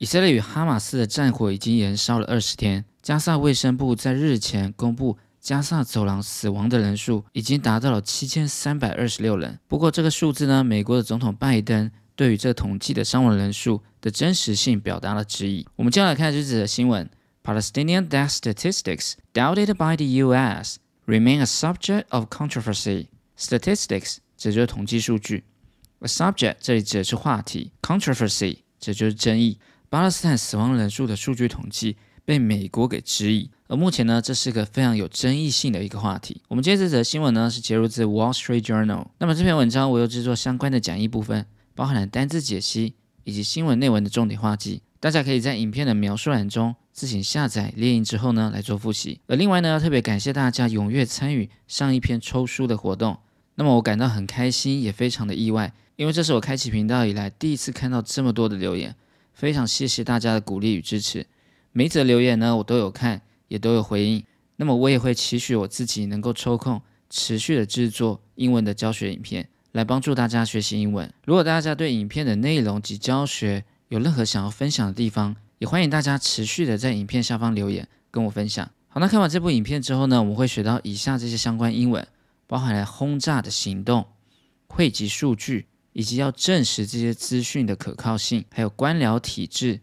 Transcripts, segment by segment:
以色列与哈马斯的战火已经延烧了二十天。加萨卫生部在日前公布，加萨走廊死亡的人数已经达到了七千三百二十六人。不过，这个数字呢，美国的总统拜登对于这统计的伤亡人数的真实性表达了质疑。我们接下来看这则新闻：Palestinian death statistics doubted by the U.S. remain a subject of controversy. Statistics 指就是统计数据，a subject 这里指的是话题，controversy 这就是争议。巴勒斯坦死亡人数的数据统计被美国给质疑，而目前呢，这是个非常有争议性的一个话题。我们接着这则新闻呢，是截录自 Wall Street Journal。那么这篇文章我又制作相关的讲义部分，包含了单字解析以及新闻内文的重点画记，大家可以在影片的描述栏中自行下载列印之后呢来做复习。而另外呢，要特别感谢大家踊跃参与上一篇抽书的活动。那么我感到很开心，也非常的意外，因为这是我开启频道以来第一次看到这么多的留言。非常谢谢大家的鼓励与支持，每则留言呢我都有看，也都有回应。那么我也会期许我自己能够抽空持续的制作英文的教学影片，来帮助大家学习英文。如果大家对影片的内容及教学有任何想要分享的地方，也欢迎大家持续的在影片下方留言跟我分享。好，那看完这部影片之后呢，我们会学到以下这些相关英文，包含了轰炸的行动、汇集数据。以及要证实这些资讯的可靠性，还有官僚体制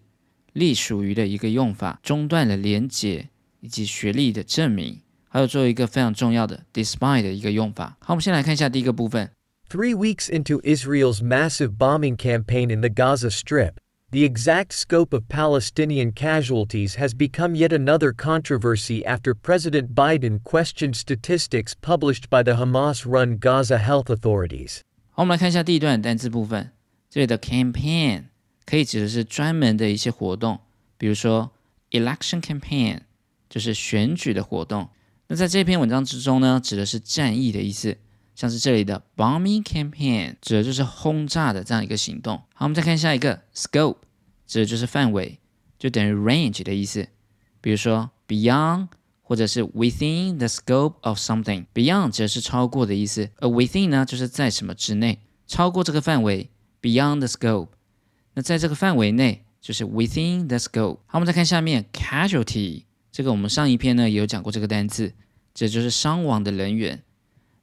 隶属于的一个用法，中断了连结，以及学历的证明，还有做一个非常重要的 despite 的一个用法。好，我们先来看一下第一个部分。Three weeks into Israel's massive bombing campaign in the Gaza Strip, the exact scope of Palestinian casualties has become yet another controversy after President Biden questioned statistics published by the Hamas run Gaza health authorities. 我们来看一下第一段单字部分。这里的 campaign 可以指的是专门的一些活动，比如说 election campaign 就是选举的活动。那在这篇文章之中呢，指的是战役的意思，像是这里的 bombing campaign 指的就是轰炸的这样一个行动。好，我们再看下一个 scope 指的就是范围，就等于 range 的意思，比如说 beyond。或者是 within the scope of something beyond 则是超过的意思，而 within 呢就是在什么之内，超过这个范围 beyond the scope。那在这个范围内就是 within the scope。好，我们再看下面 casualty，这个我们上一篇呢也有讲过这个单词，这就是伤亡的人员。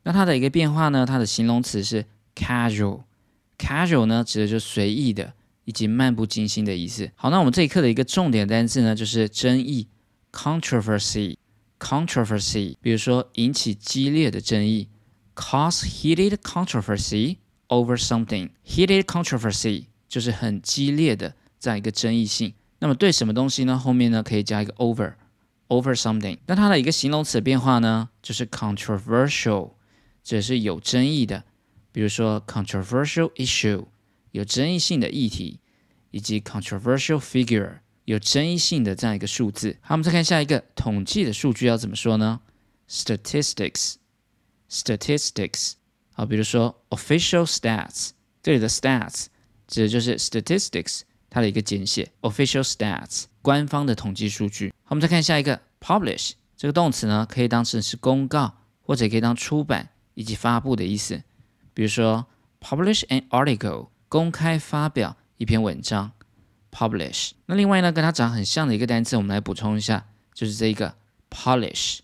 那它的一个变化呢，它的形容词是 casual，casual 呢指的就是随意的以及漫不经心的意思。好，那我们这一课的一个重点单词呢就是争议 controversy。controversy，比如说引起激烈的争议，cause heated controversy over something。heated controversy 就是很激烈的这样一个争议性。那么对什么东西呢？后面呢可以加一个 over，over something。那它的一个形容词变化呢，就是 controversial，这是有争议的。比如说 controversial issue，有争议性的议题，以及 controversial figure。有争议性的这样一个数字。好，我们再看下一个统计的数据要怎么说呢？statistics，statistics。好，比如说 official stats，这里的 stats 指的就是 statistics 它的一个简写。official stats 官方的统计数据。好，我们再看下一个 publish 这个动词呢，可以当成是公告，或者可以当出版以及发布的意思。比如说 publish an article，公开发表一篇文章。Publish。那另外呢，跟它长很像的一个单词，我们来补充一下，就是这一个 polish。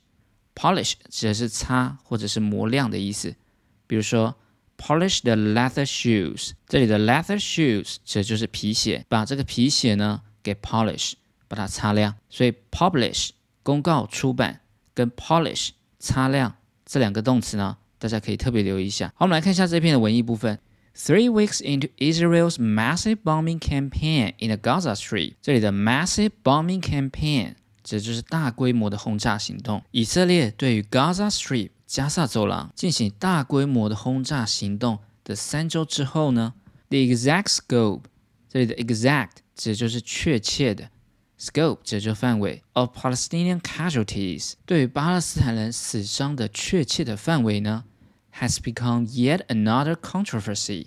Polish 指的是擦或者是磨亮的意思。比如说，polish the leather shoes。这里的 leather shoes 指的就是皮鞋，把这个皮鞋呢给 polish，把它擦亮。所以 publish 公告出版跟 polish 擦亮这两个动词呢，大家可以特别留意一下。好，我们来看一下这篇的文艺部分。Three weeks into Israel's massive bombing campaign in the Gaza Strip，这里的 massive bombing campaign 指就是大规模的轰炸行动。以色列对于 Gaza Strip 加萨走廊进行大规模的轰炸行动的三周之后呢，the exact scope 这里的 exact 指就是确切的，scope 指就范围 of Palestinian casualties 对于巴勒斯坦人死伤的确切的范围呢 ？has become yet another controversy。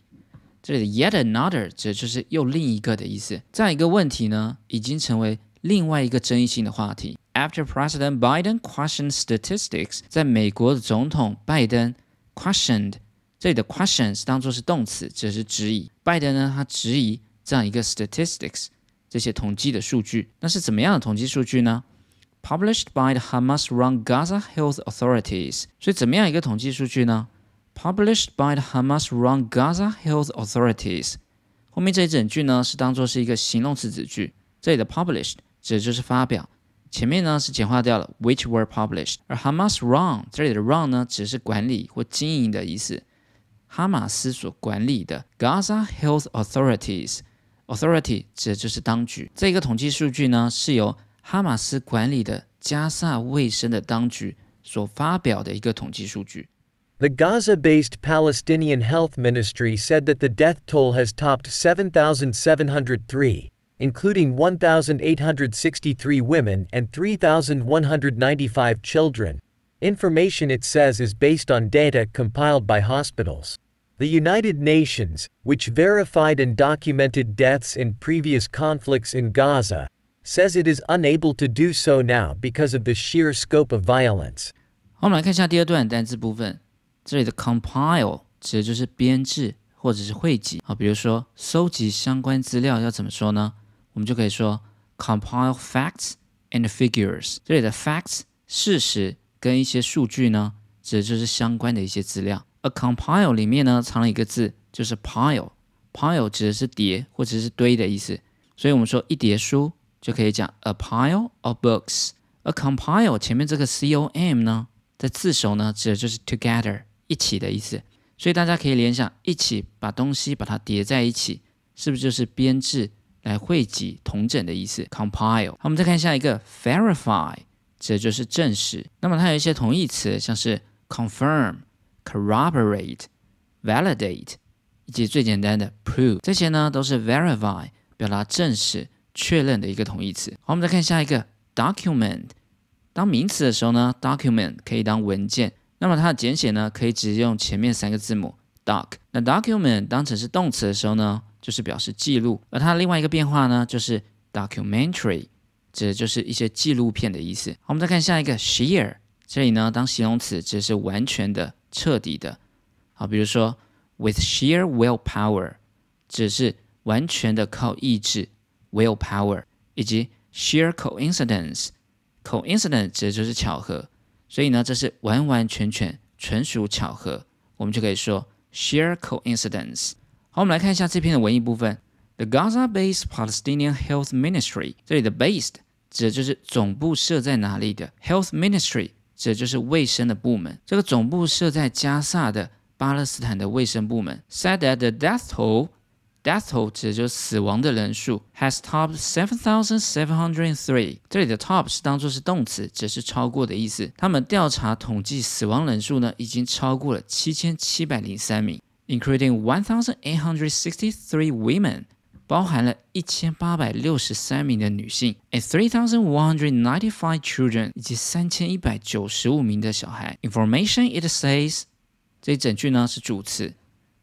这里的 yet another 指就是又另一个的意思。这样一个问题呢，已经成为另外一个争议性的话题。After President Biden questioned statistics，在美国的总统拜登 questioned，这里的 question 是当做是动词，指的是质疑。拜登呢，他质疑这样一个 statistics，这些统计的数据。那是怎么样的统计数据呢？Published by the Hamas-run Gaza Health Authorities。所以怎么样一个统计数据呢？Published by the Hamas-run Gaza Health Authorities。后面这一整句呢是当做是一个形容词子句，这里的 published 指的就是发表。前面呢是简化掉了，which were published，而 Hamas run 这里的 run 呢只是管理或经营的意思。哈马斯所管理的 Gaza Health Authorities，authority 指的就是当局。这个统计数据呢是由哈马斯管理的加萨卫生的当局所发表的一个统计数据。The Gaza based Palestinian Health Ministry said that the death toll has topped 7,703 including 1,863 women and 3,195 children. Information it says is based on data compiled by hospitals. The United Nations, which verified and documented deaths in previous conflicts in Gaza, says it is unable to do so now because of the sheer scope of violence. 好，我们来看一下第二段单词部分。 这里的 compile 指的就是编制或者是汇集啊，比如说搜集相关资料要怎么说呢？我们就可以说 compile facts and figures。这里的 facts 事实跟一些数据呢，指的就是相关的一些资料。而 compile 里面呢藏了一个字，就是 pile，pile 指的是叠或者是堆的意思。所以我们说一叠书就可以讲 a pile of books。而 compile 前面这个 com 呢，在字首呢指的就是 together 一起的意思。所以大家可以联想，一起把东西把它叠在一起，是不是就是编制？来汇集、统整的意思，compile。好，我们再看下一个，verify，指的就是证实。那么它有一些同义词，像是 confirm、corroborate、validate，以及最简单的 prove，这些呢都是 verify，表达证实、确认的一个同义词。好，我们再看下一个 document。当名词的时候呢，document 可以当文件，那么它的简写呢可以直接用前面三个字母 doc。那 document 当成是动词的时候呢？就是表示记录，而它另外一个变化呢，就是 documentary，指的就是一些纪录片的意思。好，我们再看下一个 share，这里呢当形容词，指的是完全的、彻底的。好，比如说 with sheer willpower，指的是完全的靠意志 willpower，以及 sheer coincidence，coincidence 指的就是巧合，所以呢这是完完全全、纯属巧合，我们就可以说 sheer coincidence。好，我们来看一下这篇的文艺部分。The Gaza-based Palestinian Health Ministry，这里的 based 指的就是总部设在哪里的，Health Ministry 指的就是卫生的部门。这个总部设在加萨的巴勒斯坦的卫生部门。Said that the death Death toll 指的就是死亡的人数，has topped seven thousand seven hundred three。这里的 top 是当做是动词，只是超过的意思。他们调查统计死亡人数呢，已经超过了七千七百零三名。including one thousand eight hundred sixty three women，包含了一千八百六十三名的女性，and three thousand one hundred ninety five children，以及三千一百九十五名的小孩。Information it says，这一整句呢是主词，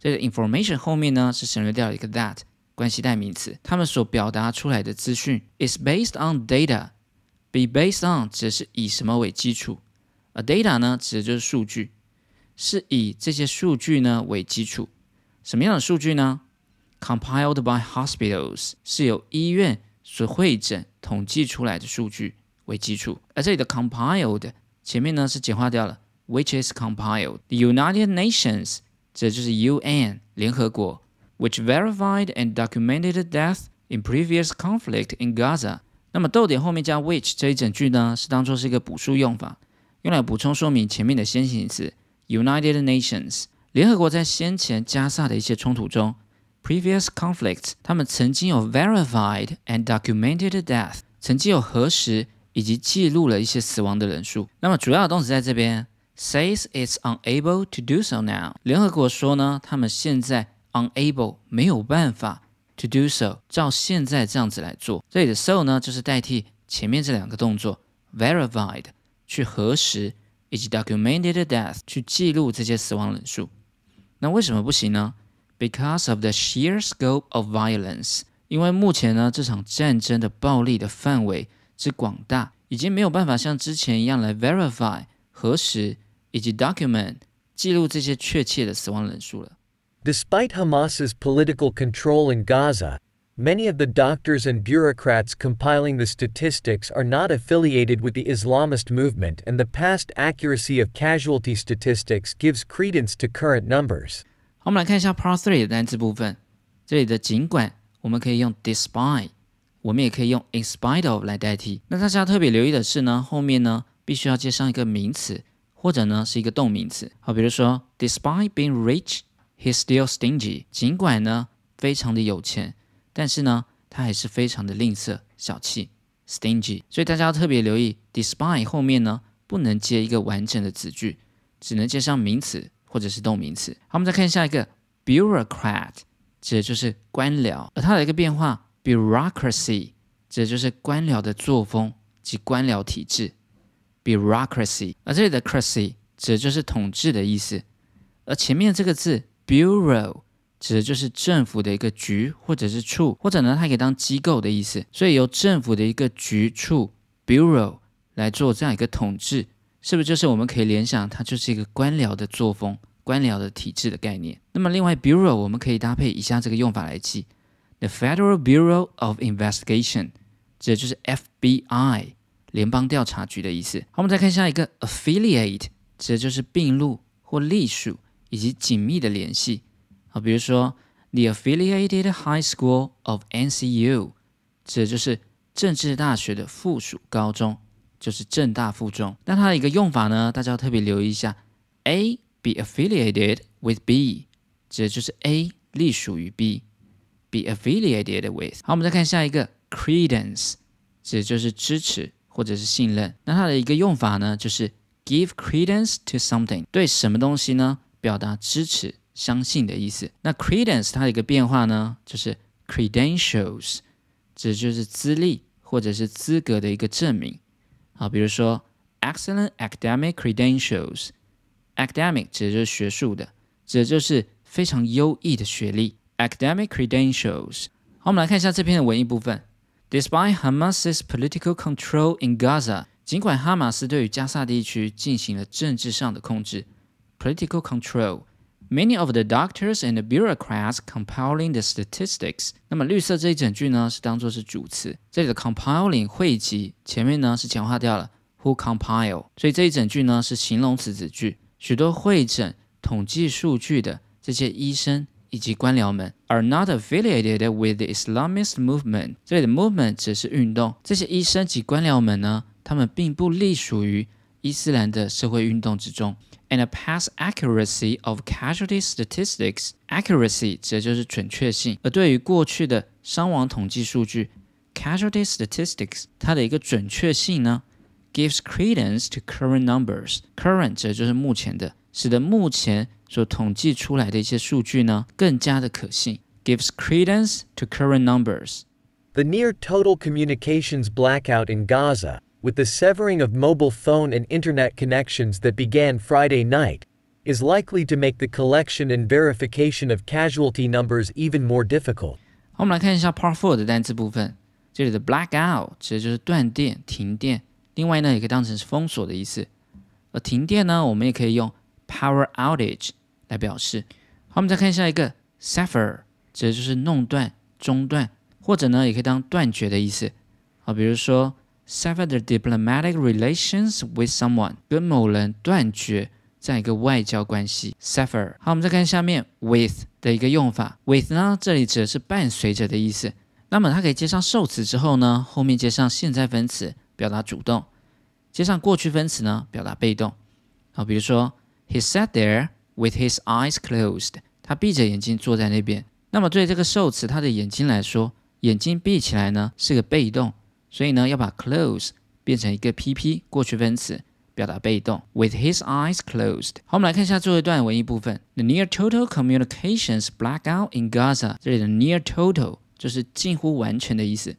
这个 information 后面呢是省略掉一个 that 关系代名词。他们所表达出来的资讯 is based on data。be based on 指的是以什么为基础，而 data 呢指的就是数据。是以这些数据呢为基础，什么样的数据呢？Compiled by hospitals 是由医院所会诊统计出来的数据为基础，而这里的 compiled 前面呢是简化掉了，which is compiled。The United Nations 这就是 UN 联合国，which verified and documented death in previous conflict in Gaza。那么逗点后面加 which 这一整句呢是当做是一个补数用法，用来补充说明前面的先行词。United Nations 联合国在先前加萨的一些冲突中，previous conflicts，他们曾经有 verified and documented death，曾经有核实以及记录了一些死亡的人数。那么主要的动词在这边，says it's unable to do so now。联合国说呢，他们现在 unable 没有办法 to do so，照现在这样子来做。这里的 so 呢，就是代替前面这两个动作，verified 去核实。以及 documented death 去记录这些死亡人数。那为什么不行呢？Because of the sheer scope of violence，因为目前呢这场战争的暴力的范围之广大，已经没有办法像之前一样来 verify 核实以及 document 记录这些确切的死亡人数了。Despite Hamas's political control in Gaza, Many of the doctors and bureaucrats compiling the statistics are not affiliated with the Islamist movement, and the past accuracy of casualty statistics gives credence to current numbers. 好，我们来看一下 Part Three 的单词部分。这里的尽管我们可以用 despite，我们也可以用 in spite of 来代替。那大家特别留意的是呢，后面呢必须要接上一个名词， 或者呢是一个动名词。好，比如说 Despite being rich, he's still stingy。尽管呢非常的有钱。但是呢，他还是非常的吝啬、小气，stingy。所以大家要特别留意，despite 后面呢不能接一个完整的子句，只能接上名词或者是动名词。好，我们再看下一个，bureaucrat，指的就是官僚，而它的一个变化，bureaucracy，指的就是官僚的作风及官僚体制，bureaucracy。而这里的 cracy 指的就是统治的意思，而前面这个字 bureau。指的就是政府的一个局或者是处，或者呢，它可以当机构的意思。所以由政府的一个局处 （bureau） 来做这样一个统治，是不是就是我们可以联想它就是一个官僚的作风、官僚的体制的概念？那么另外，bureau 我们可以搭配以下这个用法来记：the Federal Bureau of Investigation，指的就是 FBI 联邦调查局的意思。好，我们再看下一个 affiliate，指的就是并入或隶属以及紧密的联系。啊，比如说，the affiliated high school of NCU，指的就是政治大学的附属高中，就是政大附中。那它的一个用法呢，大家要特别留意一下，A be affiliated with B，指的就是 A 隶属于 B，be affiliated with。好，我们再看下一个，credence，指的就是支持或者是信任。那它的一个用法呢，就是 give credence to something，对什么东西呢，表达支持。相信的意思。那 credence 它的一个变化呢，就是 credentials，指就是资历或者是资格的一个证明。好，比如说 excellent academic credentials，academic 指的就是学术的，指的就是非常优异的学历。academic credentials。好，我们来看一下这篇的文艺部分。Despite Hamas's political control in Gaza，尽管哈马斯对于加萨地区进行了政治上的控制，political control。Many of the doctors and bureaucrats compiling the statistics。那么绿色这一整句呢，是当做是主词。这里的 compiling 汇集，前面呢是强化掉了 who compile，所以这一整句呢是形容词子句。许多会诊、统计数据的这些医生以及官僚们 are not affiliated with the Islamist movement。这里的 movement 只是运动。这些医生及官僚们呢，他们并不隶属于伊斯兰的社会运动之中。and past accuracy of casualty statistics. Accuracy 指的就是准确性，而对于过去的伤亡统计数据，casualty statistics 它的一个准确性呢，gives credence to current numbers. Current 指的就是目前的， 使得目前所统计出来的一些数据呢更加的可信。Gives credence to current numbers. The near total communications blackout in Gaza with the severing of mobile phone and internet connections that began Friday night, is likely to make the collection and verification of casualty numbers even more difficult. 好，我们来看一下 Part Four 的单词部分。这里的 blackout 指的就是断电、停电，另外呢也可以当成是封锁的意思。而停电呢，我们也可以用 power outage 来表示。好，我们再看下一个 sever，指的就是弄断、中断，或者呢也可以当断绝的意思。好，比如说 sever the diplomatic relations with someone，跟某人断绝这样一个外交关系。sever。好，我们再看下面 with 的一个用法。with 呢，这里指的是伴随着的意思。那么它可以接上受词之后呢，后面接上现在分词，表达主动；接上过去分词呢，表达被动。好，比如说 he sat there with his eyes closed，他闭着眼睛坐在那边。那么对这个受词，他的眼睛来说，眼睛闭起来呢，是个被动。所以呢，要把 close 变成一个 PP 过去分词，表达被动。With his eyes closed。好，我们来看一下最后一段文艺部分。The near total communications blackout in Gaza。这里的 near total 就是近乎完全的意思。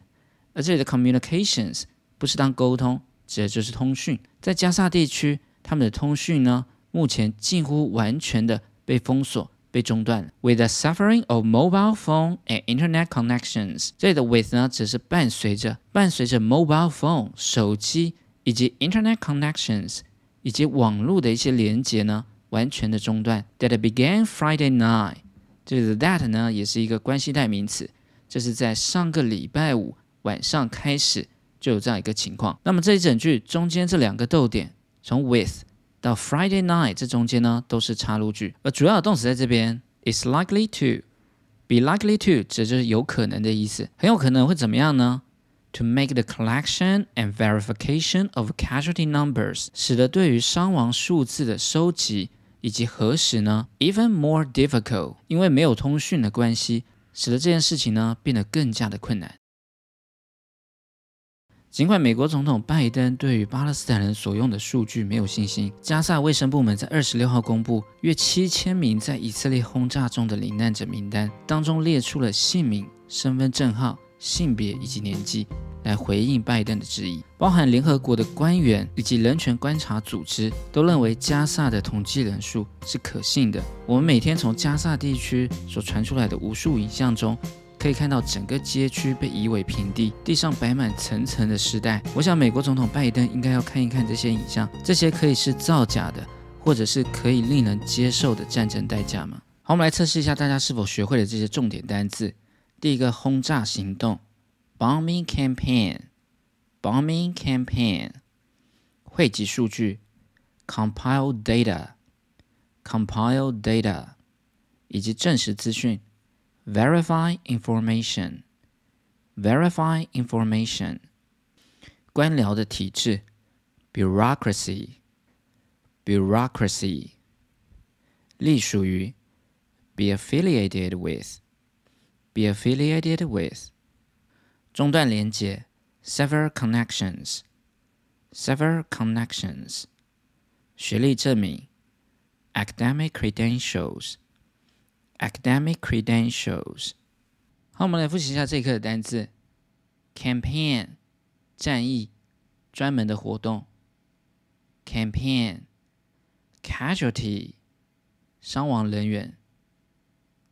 而这里的 communications 不是当沟通，指的就是通讯。在加沙地区，他们的通讯呢，目前近乎完全的被封锁。被中断。With the suffering of mobile phone and internet connections，这里的 with 呢，只是伴随着伴随着 mobile phone 手机以及 internet connections 以及网络的一些连接呢，完全的中断。That began Friday night，这里的 that 呢，也是一个关系代名词，这是在上个礼拜五晚上开始就有这样一个情况。那么这一整句中间这两个逗点，从 with 到 Friday night 这中间呢，都是插入句，而主要的动词在这边 is likely to。be likely to 指就是有可能的意思，很有可能会怎么样呢？To make the collection and verification of casualty numbers，使得对于伤亡数字的收集以及核实呢，even more difficult，因为没有通讯的关系，使得这件事情呢变得更加的困难。尽管美国总统拜登对于巴勒斯坦人所用的数据没有信心，加萨卫生部门在二十六号公布约七千名在以色列轰炸中的罹难者名单，当中列出了姓名、身份证号、性别以及年纪，来回应拜登的质疑。包含联合国的官员以及人权观察组织都认为加萨的统计人数是可信的。我们每天从加萨地区所传出来的无数影像中。可以看到整个街区被夷为平地，地上摆满层层的尸袋。我想美国总统拜登应该要看一看这些影像，这些可以是造假的，或者是可以令人接受的战争代价吗？好，我们来测试一下大家是否学会了这些重点单字。第一个，轰炸行动，bombing campaign，bombing campaign，汇集数据，compile data，compile data，以及证实资讯。verify information, verify information，官僚的体制，bureaucracy, bureaucracy，隶属于，be affiliated with, be affiliated with，中断连接，sever connections, sever connections，学历证明，academic credentials。 academic credentials。好，我们来复习一下这一课的单词：campaign 战役，专门的活动；campaign casualty 伤亡人员；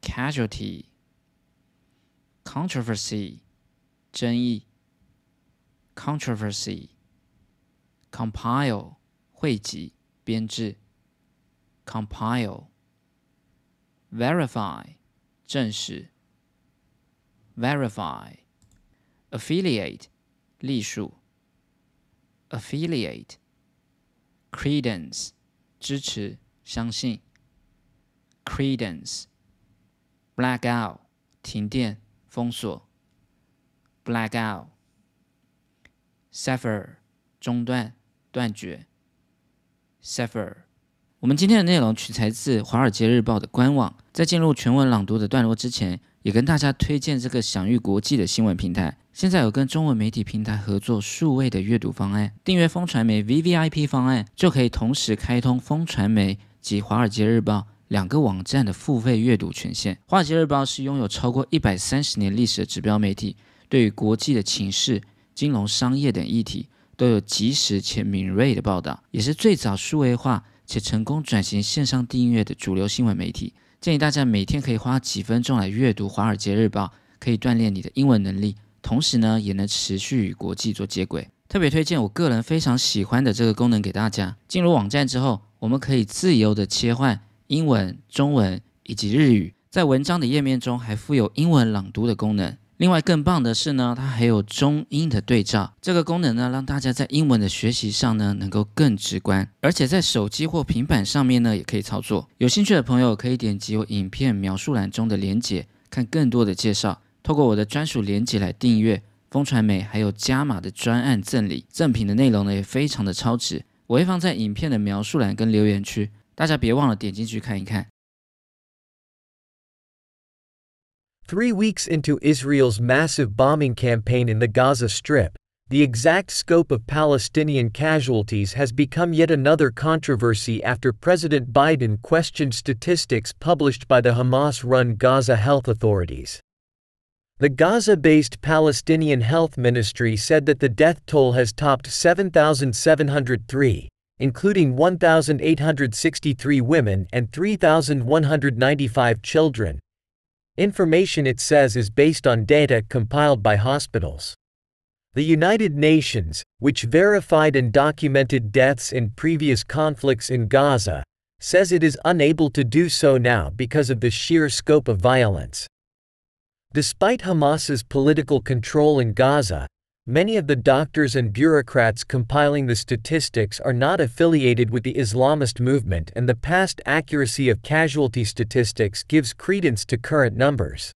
casualty controversy 争议；controversy compile 汇集编制；compile verify 证实，verify affiliate 隶属，affiliate credence 支持相信，credence blackout 停电封锁，blackout sever 中断断绝，sever 我们今天的内容取材自《华尔街日报》的官网。在进入全文朗读的段落之前，也跟大家推荐这个享誉国际的新闻平台。现在有跟中文媒体平台合作数位的阅读方案，订阅风传媒 VVIP 方案，就可以同时开通风传媒及《华尔街日报》两个网站的付费阅读权限。《华尔街日报》是拥有超过一百三十年历史的指标媒体，对于国际的情势、金融、商业等议题都有及时且敏锐的报道，也是最早数位化。且成功转型线上订阅的主流新闻媒体，建议大家每天可以花几分钟来阅读《华尔街日报》，可以锻炼你的英文能力，同时呢，也能持续与国际做接轨。特别推荐我个人非常喜欢的这个功能给大家。进入网站之后，我们可以自由的切换英文、中文以及日语，在文章的页面中还附有英文朗读的功能。另外更棒的是呢，它还有中英的对照，这个功能呢，让大家在英文的学习上呢，能够更直观，而且在手机或平板上面呢，也可以操作。有兴趣的朋友可以点击我影片描述栏中的连结，看更多的介绍。透过我的专属连结来订阅风传媒，还有加码的专案赠礼，赠品的内容呢，也非常的超值，我会放在影片的描述栏跟留言区，大家别忘了点进去看一看。Three weeks into Israel's massive bombing campaign in the Gaza Strip, the exact scope of Palestinian casualties has become yet another controversy after President Biden questioned statistics published by the Hamas run Gaza health authorities. The Gaza based Palestinian Health Ministry said that the death toll has topped 7,703, including 1,863 women and 3,195 children, Information it says is based on data compiled by hospitals. The United Nations, which verified and documented deaths in previous conflicts in Gaza, says it is unable to do so now because of the sheer scope of violence. Despite Hamas's political control in Gaza, many of the doctors and bureaucrats compiling the statistics are not affiliated with the Islamist movement, and the past accuracy of casualty statistics gives credence to current numbers.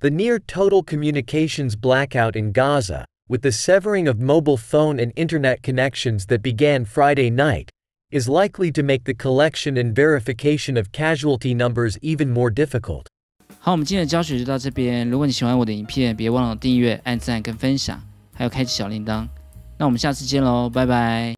The near total communications blackout in Gaza, with the severing of mobile phone and internet connections that began Friday night, is likely to make the collection and verification of casualty numbers even more difficult. 好，我们今天的教学就到这边。如果你喜欢我的影片，别忘了订阅、按赞跟分享，还有开启小铃铛。那我们下次见喽，拜拜。